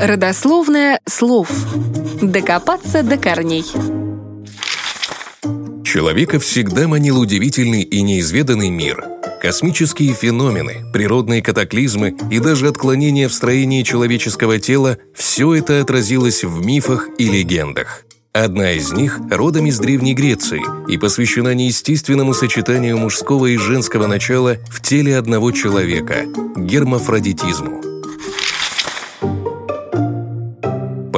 Родословное слов. Докопаться до корней. Человека всегда манил удивительный и неизведанный мир. Космические феномены, природные катаклизмы и даже отклонения в строении человеческого тела – все это отразилось в мифах и легендах. Одна из них родом из Древней Греции и посвящена неестественному сочетанию мужского и женского начала в теле одного человека – гермафродитизму.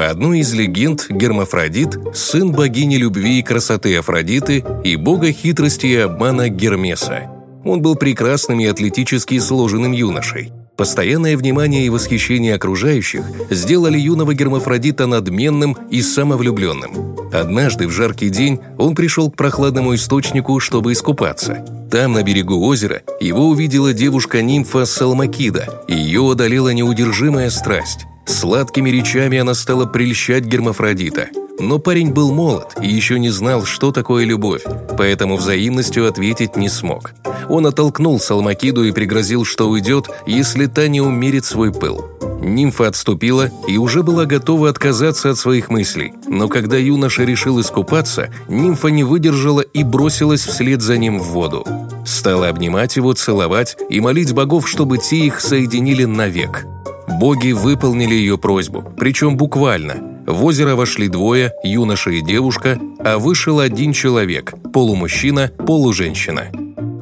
По одной из легенд, Гермафродит – сын богини любви и красоты Афродиты и бога хитрости и обмана Гермеса. Он был прекрасным и атлетически сложенным юношей – Постоянное внимание и восхищение окружающих сделали юного Гермафродита надменным и самовлюбленным. Однажды в жаркий день он пришел к прохладному источнику, чтобы искупаться. Там, на берегу озера, его увидела девушка-нимфа Салмакида, и ее одолела неудержимая страсть. Сладкими речами она стала прельщать Гермафродита – но парень был молод и еще не знал, что такое любовь, поэтому взаимностью ответить не смог. Он оттолкнул Салмакиду и пригрозил, что уйдет, если та не умерит свой пыл. Нимфа отступила и уже была готова отказаться от своих мыслей, но когда юноша решил искупаться, нимфа не выдержала и бросилась вслед за ним в воду. Стала обнимать его, целовать и молить богов, чтобы те их соединили навек. Боги выполнили ее просьбу, причем буквально – в озеро вошли двое, юноша и девушка, а вышел один человек – полумужчина, полуженщина.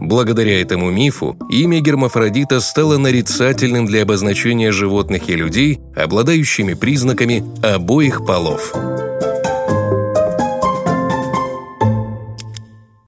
Благодаря этому мифу имя Гермафродита стало нарицательным для обозначения животных и людей, обладающими признаками обоих полов –